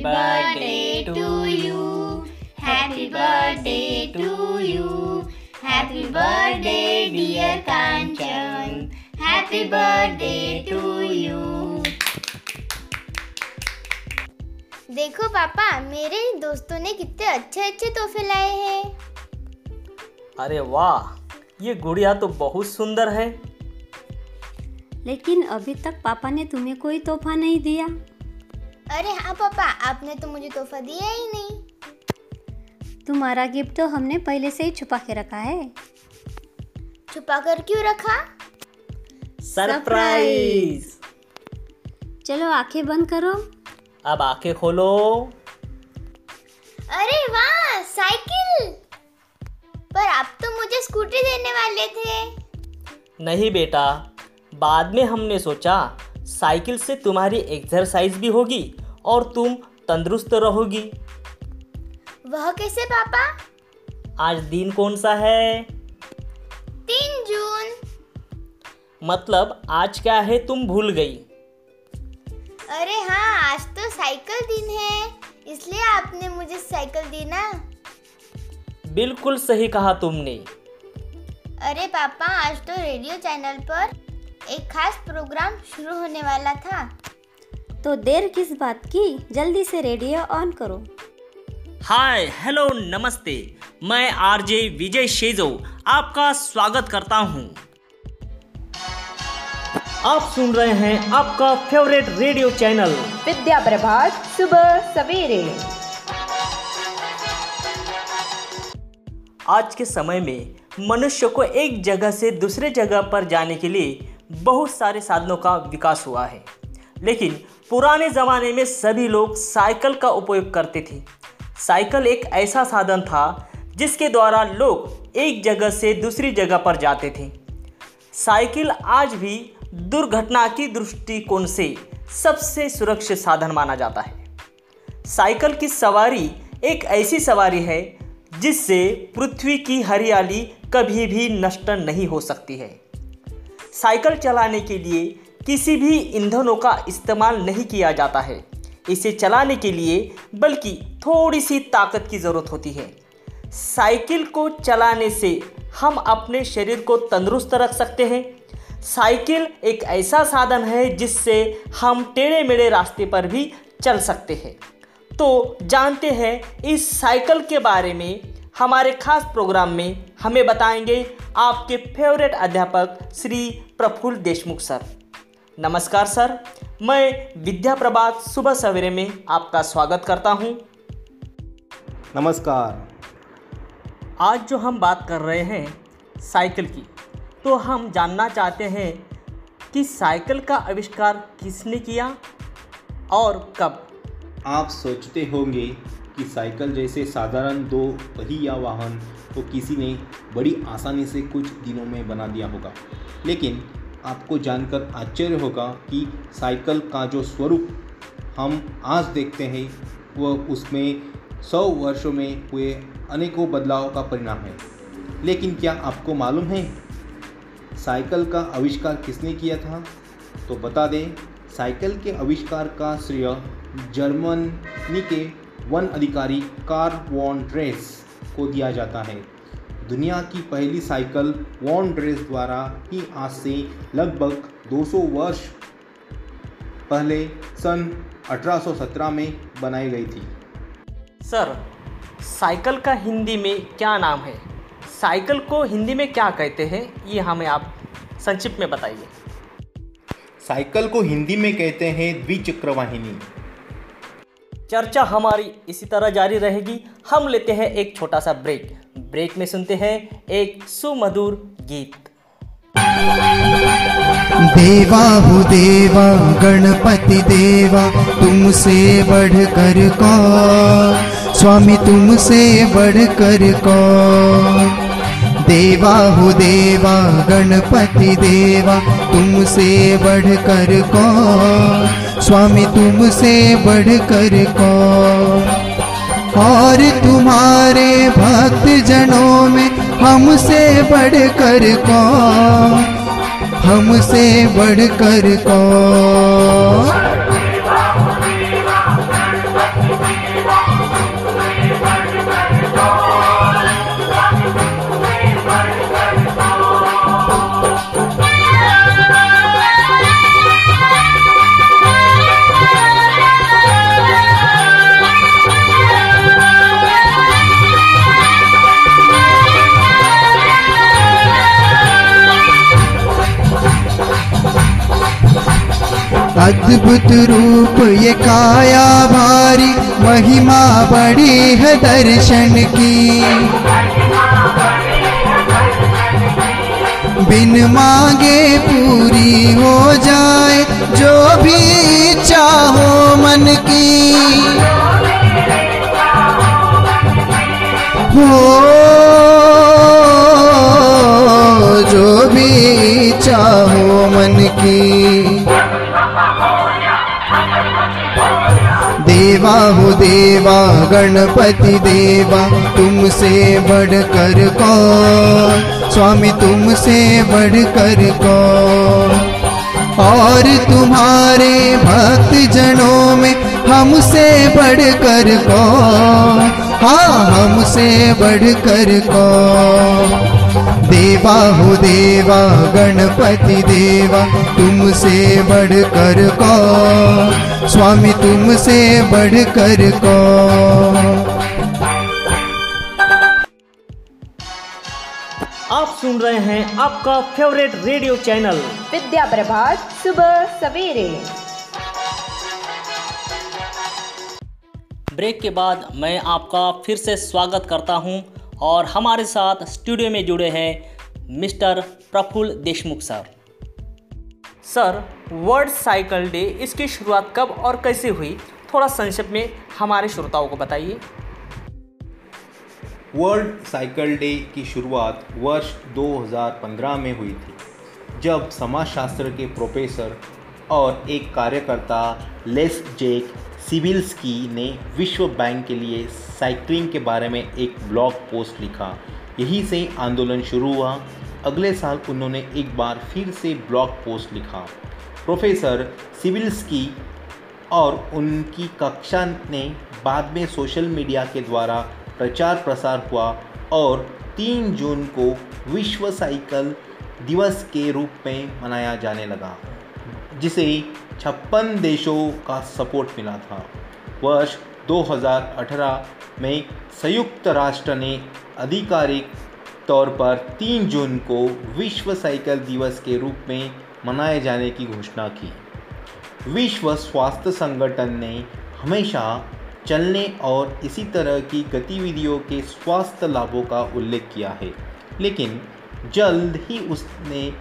Happy birthday to you. Happy birthday to you. Happy birthday, dear Kanchan. Happy birthday to you. देखो पापा मेरे दोस्तों ने कितने अच्छे अच्छे तोहफे लाए हैं अरे वाह ये गुड़िया तो बहुत सुंदर है लेकिन अभी तक पापा ने तुम्हें कोई तोहफा नहीं दिया अरे हाँ पापा आपने तो मुझे तोहफा दिया ही नहीं। तुम्हारा गिफ्ट तो हमने पहले से ही छुपा के रखा है। छुपा कर क्यों रखा? सरप्राइज़ चलो आँखें बंद करो। अब आँखें खोलो। अरे वाह साइकिल! पर आप तो मुझे स्कूटी देने वाले थे। नहीं बेटा बाद में हमने सोचा साइकिल से तुम्हारी एक्सरसाइज भी होगी। और तुम तंदुरुस्त रहोगी। वह कैसे पापा? आज दिन कौन सा है? तीन जून। मतलब आज क्या है तुम भूल गई। अरे हाँ आज तो साइकिल दिन है इसलिए आपने मुझे साइकिल दी ना बिल्कुल सही कहा तुमने। अरे पापा आज तो रेडियो चैनल पर एक खास प्रोग्राम शुरू होने वाला था। तो देर किस बात की? जल्दी से रेडियो ऑन करो। हाय हेलो नमस्ते। मैं आरजे विजय शेजो आपका स्वागत करता हूँ। आप सुन रहे हैं आपका favourite radio channel Vidya Prabhat सुबह सवेरे। आज के समय में मनुष्य को एक जगह से दूसरे जगह पर जाने के लिए बहुत सारे साधनों का विकास हुआ है। लेकिन पुराने ज़माने में सभी लोग साइकिल का उपयोग करते थे। साइकिल एक ऐसा साधन था जिसके द्वारा लोग एक जगह से दूसरी जगह पर जाते थे। साइकिल आज भी दुर्घटना की दृष्टिकोण से सबसे सुरक्षित साधन माना जाता है। साइकिल की सवारी एक ऐसी सवारी है जिससे पृथ्वी की हरियाली कभी भी नष्ट नहीं हो सकती है। साइकिल चलाने के लिए किसी भी ईंधनों का इस्तेमाल नहीं किया जाता है। इसे चलाने के लिए बल्कि थोड़ी सी ताकत की ज़रूरत होती है। साइकिल को चलाने से हम अपने शरीर को तंदुरुस्त रख सकते हैं। साइकिल एक ऐसा साधन है जिससे हम टेढ़े मेढ़े रास्ते पर भी चल सकते हैं। तो जानते हैं, इस साइकिल के बारे में हमारे खास प्रोग्राम में हमें बताएँगे आपके फेवरेट अध्यापक श्री प्रफुल्ल देशमुख सर। नमस्कार सर मैं विद्या प्रभात सुबह सवेरे में आपका स्वागत करता हूँ। नमस्कार। आज जो हम बात कर रहे हैं साइकिल की तो हम जानना चाहते हैं कि साइकिल का आविष्कार किसने किया और कब? आप सोचते होंगे कि साइकिल जैसे साधारण दो पहिया वाहन तो किसी ने बड़ी आसानी से कुछ दिनों में बना दिया होगा। लेकिन आपको जानकर आश्चर्य होगा कि साइकिल का जो स्वरूप हम आज देखते हैं, वह उसमें सौ वर्षों में हुए अनेकों बदलाव का परिणाम है। लेकिन क्या आपको मालूम है, साइकिल का आविष्कार किसने किया था? तो बता दें, साइकिल के आविष्कार का श्रेय जर्मनी के वन अधिकारी कार वॉन ड्रेस को दिया जाता है। दुनिया की पहली साइकिल वॉन ड्रेस द्वारा ही आज से लगभग 200 वर्ष पहले सन 1817 में बनाई गई थी। सर साइकिल का हिंदी में क्या नाम है? साइकिल को हिंदी में क्या कहते हैं ये हमें आप संक्षिप्त में बताइए। साइकिल को हिंदी में कहते हैं द्विचक्र वाहिनी चर्चा हमारी इसी तरह जारी रहेगी। हम लेते हैं एक छोटा सा ब्रेक। ब्रेक में सुनते हैं एक सुमधुर गीत। देवा हो देवा, गणपति देवा, तुमसे बढ़कर कौन स्वामी तुमसे बढ़कर कौन देवा हो देवा, गणपति देवा, तुमसे बढ़कर कौन स्वामी तुमसे बढ़कर कौन और तुम्हारे भक्त जनों में हमसे बढ़कर कौन? हमसे बढ़कर कौन? अद्भुत रूप ये काया भारी महिमा बड़ी है दर्शन की। बिन मांगे पूरी हो जाए, जो भी इच्छा हो मन की। हो गणपति देवा, तुमसे बढ़कर कौन? स्वामी, तुमसे बढ़कर कौन? और तुम्हारे भक्त जनों में हमसे बढ़कर कौन? हाँ हमसे बढ़कर कौन? देवा हो देवा गणपति देवा तुमसे बढ़कर कौन स्वामी तुमसे बढ़कर कौन आप सुन रहे हैं आपका favourite radio channel Vidya Prabhat सुबह सवेरे। ब्रेक के बाद मैं आपका फिर से स्वागत करता हूँ। और हमारे साथ स्टूडियो में जुड़े हैं mister Praful Deshmukh sir. Sir world cycle day इसकी शुरुआत कब और कैसे हुई? थोड़ा संक्षेप में हमारे श्रोताओं को बताइए। वर्ल्ड साइकिल डे की शुरुआत वर्ष 2015 में हुई थी जब समाजशास्त्र के प्रोफेसर और एक कार्यकर्ता लेस जेक सिविल्सकी ने विश्व बैंक के लिए साइकिलिंग के बारे में एक ब्लॉग पोस्ट लिखा। यहीं से आंदोलन शुरू हुआ। अगले साल उन्होंने एक बार फिर से ब्लॉग पोस्ट लिखा। प्रोफेसर सिविल्सकी और उनकी कक्षा ने बाद में सोशल मीडिया के द्वारा प्रचार प्रसार हुआ और 3 जून को विश्व साइकिल दिवस के रूप में मनाया जाने लगा, जिसे छप्पन देशों का सपोर्ट मिला था। वर्ष 2018 में संयुक्त राष्ट्र ने आधिकारिक तौर पर 3 जून को विश्व साइकिल दिवस के रूप में मनाए जाने की घोषणा की। विश्व स्वास्थ्य संगठन ने हमेशा चलने और इसी तरह की गतिविधियों के स्वास्थ्य लाभों का उल्लेख किया है, लेकिन जल्द ही उसने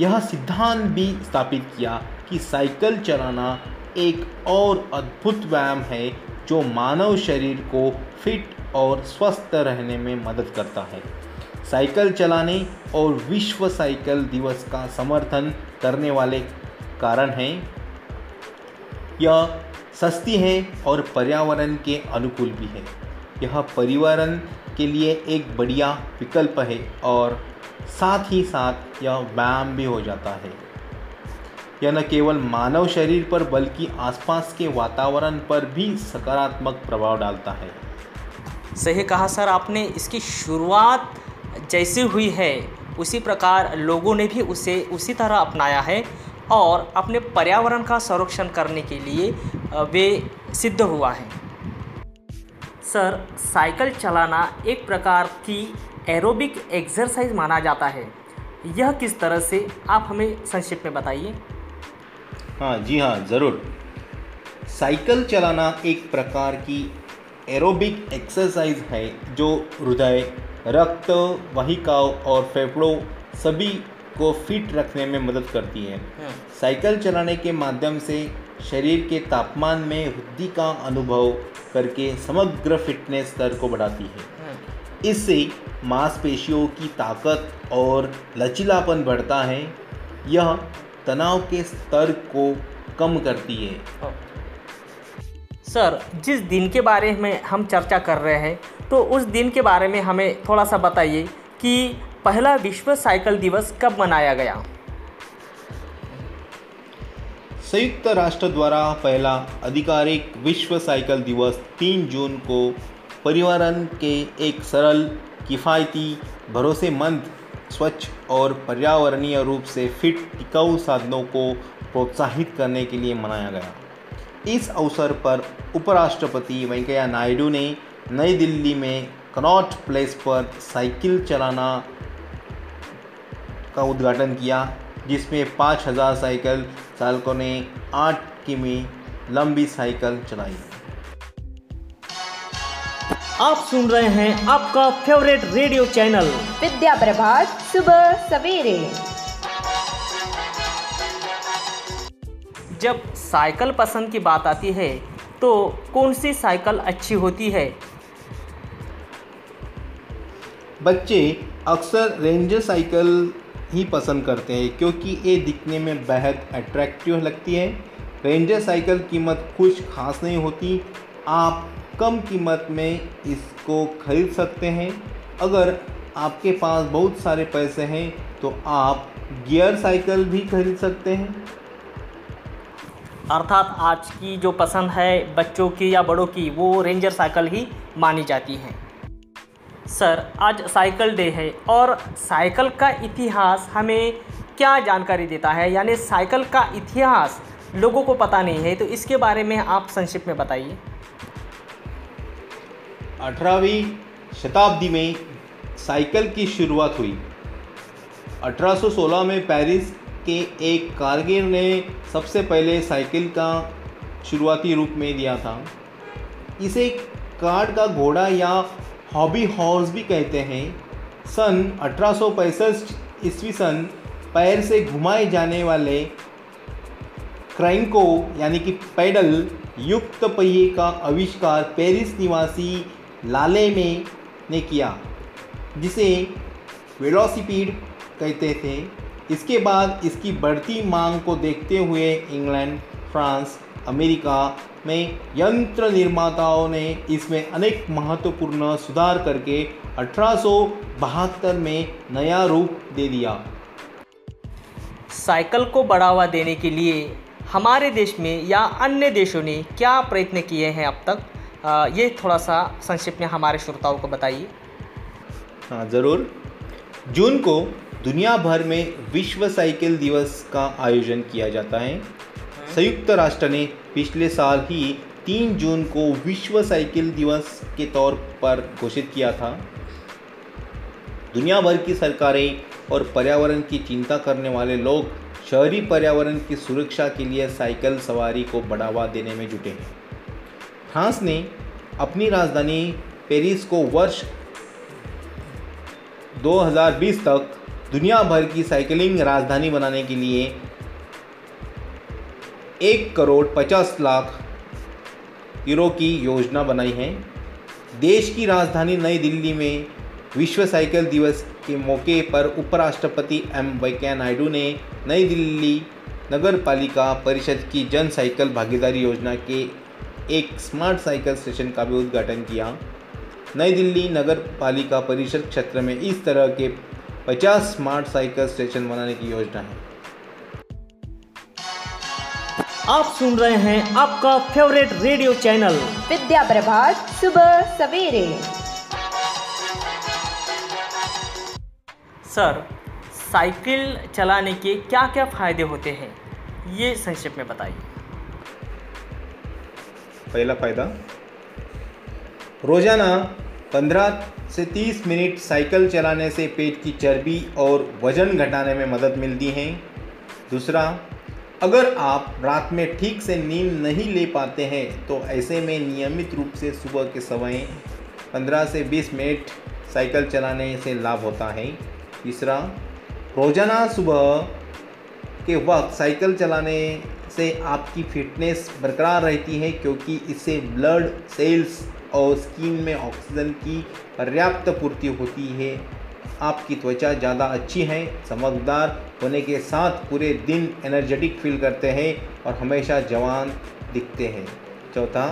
यह सिद्धांत भी स्थापित किया कि साइकिल चलाना एक और अद्भुत व्यायाम है जो मानव शरीर को फिट और स्वस्थ रहने में मदद करता है। साइकिल चलाने और विश्व साइकिल दिवस का समर्थन करने वाले कारण हैं। यह सस्ती है और पर्यावरण के अनुकूल भी है। यह पर्यावरण के लिए एक बढ़िया विकल्प है और साथ ही साथ यह व्यायाम भी हो जाता है। यह न केवल मानव शरीर पर, बल्कि आसपास के वातावरण पर भी सकारात्मक प्रभाव डालता है। सही कहा सर आपने। इसकी शुरुआत जैसे हुई है, उसी प्रकार लोगों ने भी उसे उसी तरह अपनाया है और अपने पर्यावरण का संरक्षण करने के लिए वे सिद्ध हुआ है। सर, साइकिल चलाना एक प्रकार की एरोबिक एक्सरसाइज माना जाता है। यह किस तरह से, आप हमें संक्षिप्त में बताइए। हाँ जी हाँ ज़रूर। साइकिल चलाना एक प्रकार की एरोबिक एक्सरसाइज है जो हृदय रक्त वाहिकाओं और फेफड़ों सभी को फिट रखने में मदद करती है। साइकिल चलाने के माध्यम से शरीर के तापमान में वृद्धि का अनुभव करके समग्र फिटनेस स्तर को बढ़ाती है। इससे मांसपेशियों की ताकत और लचीलापन बढ़ता है। यह तनाव के स्तर को कम करती है। सर जिस दिन के बारे में हम चर्चा कर रहे हैं तो उस दिन के बारे में हमें थोड़ा सा बताइए कि पहला विश्व साइकिल दिवस कब मनाया गया? संयुक्त राष्ट्र द्वारा पहला आधिकारिक विश्व साइकिल दिवस 3 जून को पर्यावरण के एक सरल किफ़ायती भरोसेमंद स्वच्छ और पर्यावरणीय रूप से फिट टिकाऊ साधनों को प्रोत्साहित करने के लिए मनाया गया। इस अवसर पर उपराष्ट्रपति वेंकैया नायडू ने नई दिल्ली में कनॉट प्लेस पर साइकिल चलाना का उद्घाटन किया, जिसमें पाँच हज़ार साइकिल, चालकों ने आठ किमी लंबी साइकिल चलाई। आप सुन रहे हैं आपका favourite radio channel Vidya Prabhat सुबह सवेरे। जब साइकिल पसंद की बात आती है तो कौन सी साइकिल अच्छी होती है? बच्चे अक्सर रेंजर साइकिल ही पसंद करते हैं क्योंकि ये दिखने में बेहद अट्रैक्टिव लगती है। रेंजर साइकिल कीमत कुछ खास नहीं होती। आप कम कीमत में इसको खरीद सकते हैं। अगर आपके पास बहुत सारे पैसे हैं तो आप गियर साइकिल भी खरीद सकते हैं। अर्थात आज की जो पसंद है बच्चों की या बड़ों की, वो रेंजर साइकिल ही मानी जाती है। सर, आज साइकिल डे है और साइकिल का इतिहास हमें क्या जानकारी देता है? यानी साइकिल का इतिहास लोगों को पता नहीं है तो इसके बारे में आप संक्षिप्त में बताइए। अठारहवीं शताब्दी में साइकिल की शुरुआत हुई। 1816 में पेरिस के एक कारगिर ने सबसे पहले साइकिल का शुरुआती रूप में दिया था। इसे कार्ड का घोड़ा या हॉबी हॉर्स भी कहते हैं। सन अठारह ईस्वी सन पैर से घुमाए जाने वाले क्राइंको, यानी कि पैडल, युक्त पहिए का आविष्कार पेरिस निवासी लाले में ने किया, जिसे वेलोसिपीड कहते थे। इसके बाद इसकी बढ़ती मांग को देखते हुए इंग्लैंड, फ्रांस, अमेरिका में यंत्र निर्माताओं ने इसमें अनेक महत्वपूर्ण सुधार करके अठारह सौ बहत्तर में नया रूप दे दिया। साइकिल को बढ़ावा देने के लिए हमारे देश में या अन्य देशों ने क्या प्रयत्न किए हैं अब तक? ये थोड़ा सा संक्षिप्त में हमारे श्रोताओं को बताइए। हाँ ज़रूर। जून को दुनिया भर में विश्व साइकिल दिवस का आयोजन किया जाता है। संयुक्त राष्ट्र ने पिछले साल ही तीन जून को विश्व साइकिल दिवस के तौर पर घोषित किया था। दुनिया भर की सरकारें और पर्यावरण की चिंता करने वाले लोग शहरी पर्यावरण की सुरक्षा के लिए साइकिल सवारी को बढ़ावा देने में जुटे हैं। फ्रांस ने अपनी राजधानी पेरिस को वर्ष 2020 तक दुनिया भर की साइकिलिंग राजधानी बनाने के लिए एक करोड़ पचास लाख यूरो की योजना बनाई है। देश की राजधानी नई दिल्ली में विश्व साइकिल दिवस के मौके पर उपराष्ट्रपति एम वेंकैया नायडू ने नई दिल्ली नगर पालिका परिषद की जन साइकिल भागीदारी योजना के एक स्मार्ट साइकिल स्टेशन का भी उद्घाटन किया। नई दिल्ली नगर पालिका परिषद क्षेत्र में इस तरह के 50 स्मार्ट साइकिल स्टेशन बनाने की योजना है। आप सुन रहे हैं आपका favourite radio channel. Vidya Prabhat सुबह सवेरे। सर साइकिल चलाने के क्या क्या फ़ायदे होते हैं ये संक्षेप में बताइए। पहला फ़ायदा। रोज़ाना 15 से 30 मिनट साइकिल चलाने से पेट की चर्बी और वज़न घटाने में मदद मिलती है। दूसरा, अगर आप रात में ठीक से नींद नहीं ले पाते हैं तो ऐसे में नियमित रूप से सुबह के समय 15 से 20 मिनट साइकिल चलाने से लाभ होता है। तीसरा, रोज़ाना सुबह के वक्त साइकिल चलाने से आपकी फिटनेस बरकरार रहती है क्योंकि इससे ब्लड सेल्स और स्किन में ऑक्सीजन की पर्याप्त पूर्ति होती है। आपकी त्वचा ज़्यादा अच्छी है चमकदार होने के साथ पूरे दिन एनर्जेटिक फील करते हैं और हमेशा जवान दिखते हैं। चौथा,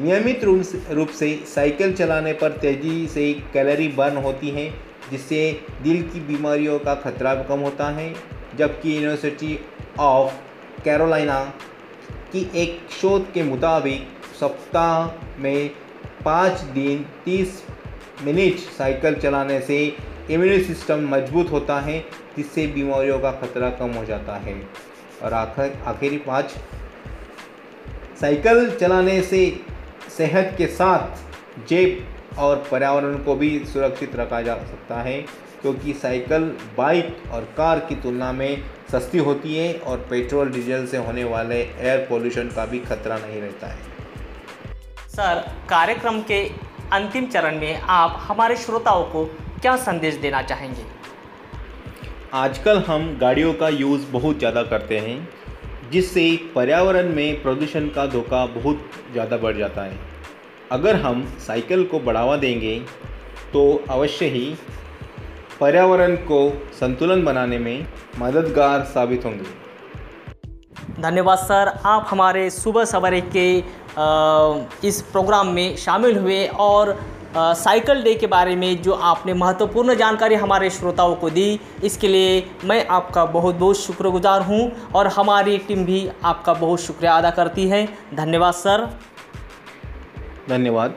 नियमित रूप से साइकिल चलाने पर तेज़ी से कैलोरी बर्न होती है, जिससे दिल की बीमारियों का खतरा कम होता है, जबकि यूनिवर्सिटी ऑफ़ कैरोलिना की एक शोध के मुताबिक सप्ताह में पाँच दिन, तीस मिनट साइकिल चलाने से इम्यून सिस्टम मज़बूत होता है, जिससे बीमारियों का खतरा कम हो जाता है। और आखिर, आखिरी पाँच। साइकिल चलाने से सेहत के साथ जेब और पर्यावरण को भी सुरक्षित रखा जा सकता है। क्योंकि साइकिल बाइक और कार की तुलना में सस्ती होती है और पेट्रोल डीजल से होने वाले एयर पोल्यूशन का भी खतरा नहीं रहता है। सर कार्यक्रम के अंतिम चरण में आप हमारे श्रोताओं को क्या संदेश देना चाहेंगे? आजकल हम गाड़ियों का यूज़ बहुत ज़्यादा करते हैं जिससे पर्यावरण में प्रदूषण का धोखा बहुत ज़्यादा बढ़ जाता है। अगर हम साइकिल को बढ़ावा देंगे तो अवश्य ही पर्यावरण को संतुलन बनाने में मददगार साबित होंगे। धन्यवाद सर आप हमारे सुबह सवेरे के इस प्रोग्राम में शामिल हुए और साइकिल डे के बारे में जो आपने महत्वपूर्ण जानकारी हमारे श्रोताओं को दी इसके लिए मैं आपका बहुत बहुत शुक्रगुजार हूँ और हमारी टीम भी आपका बहुत शुक्रिया अदा करती है। धन्यवाद सर। धन्यवाद।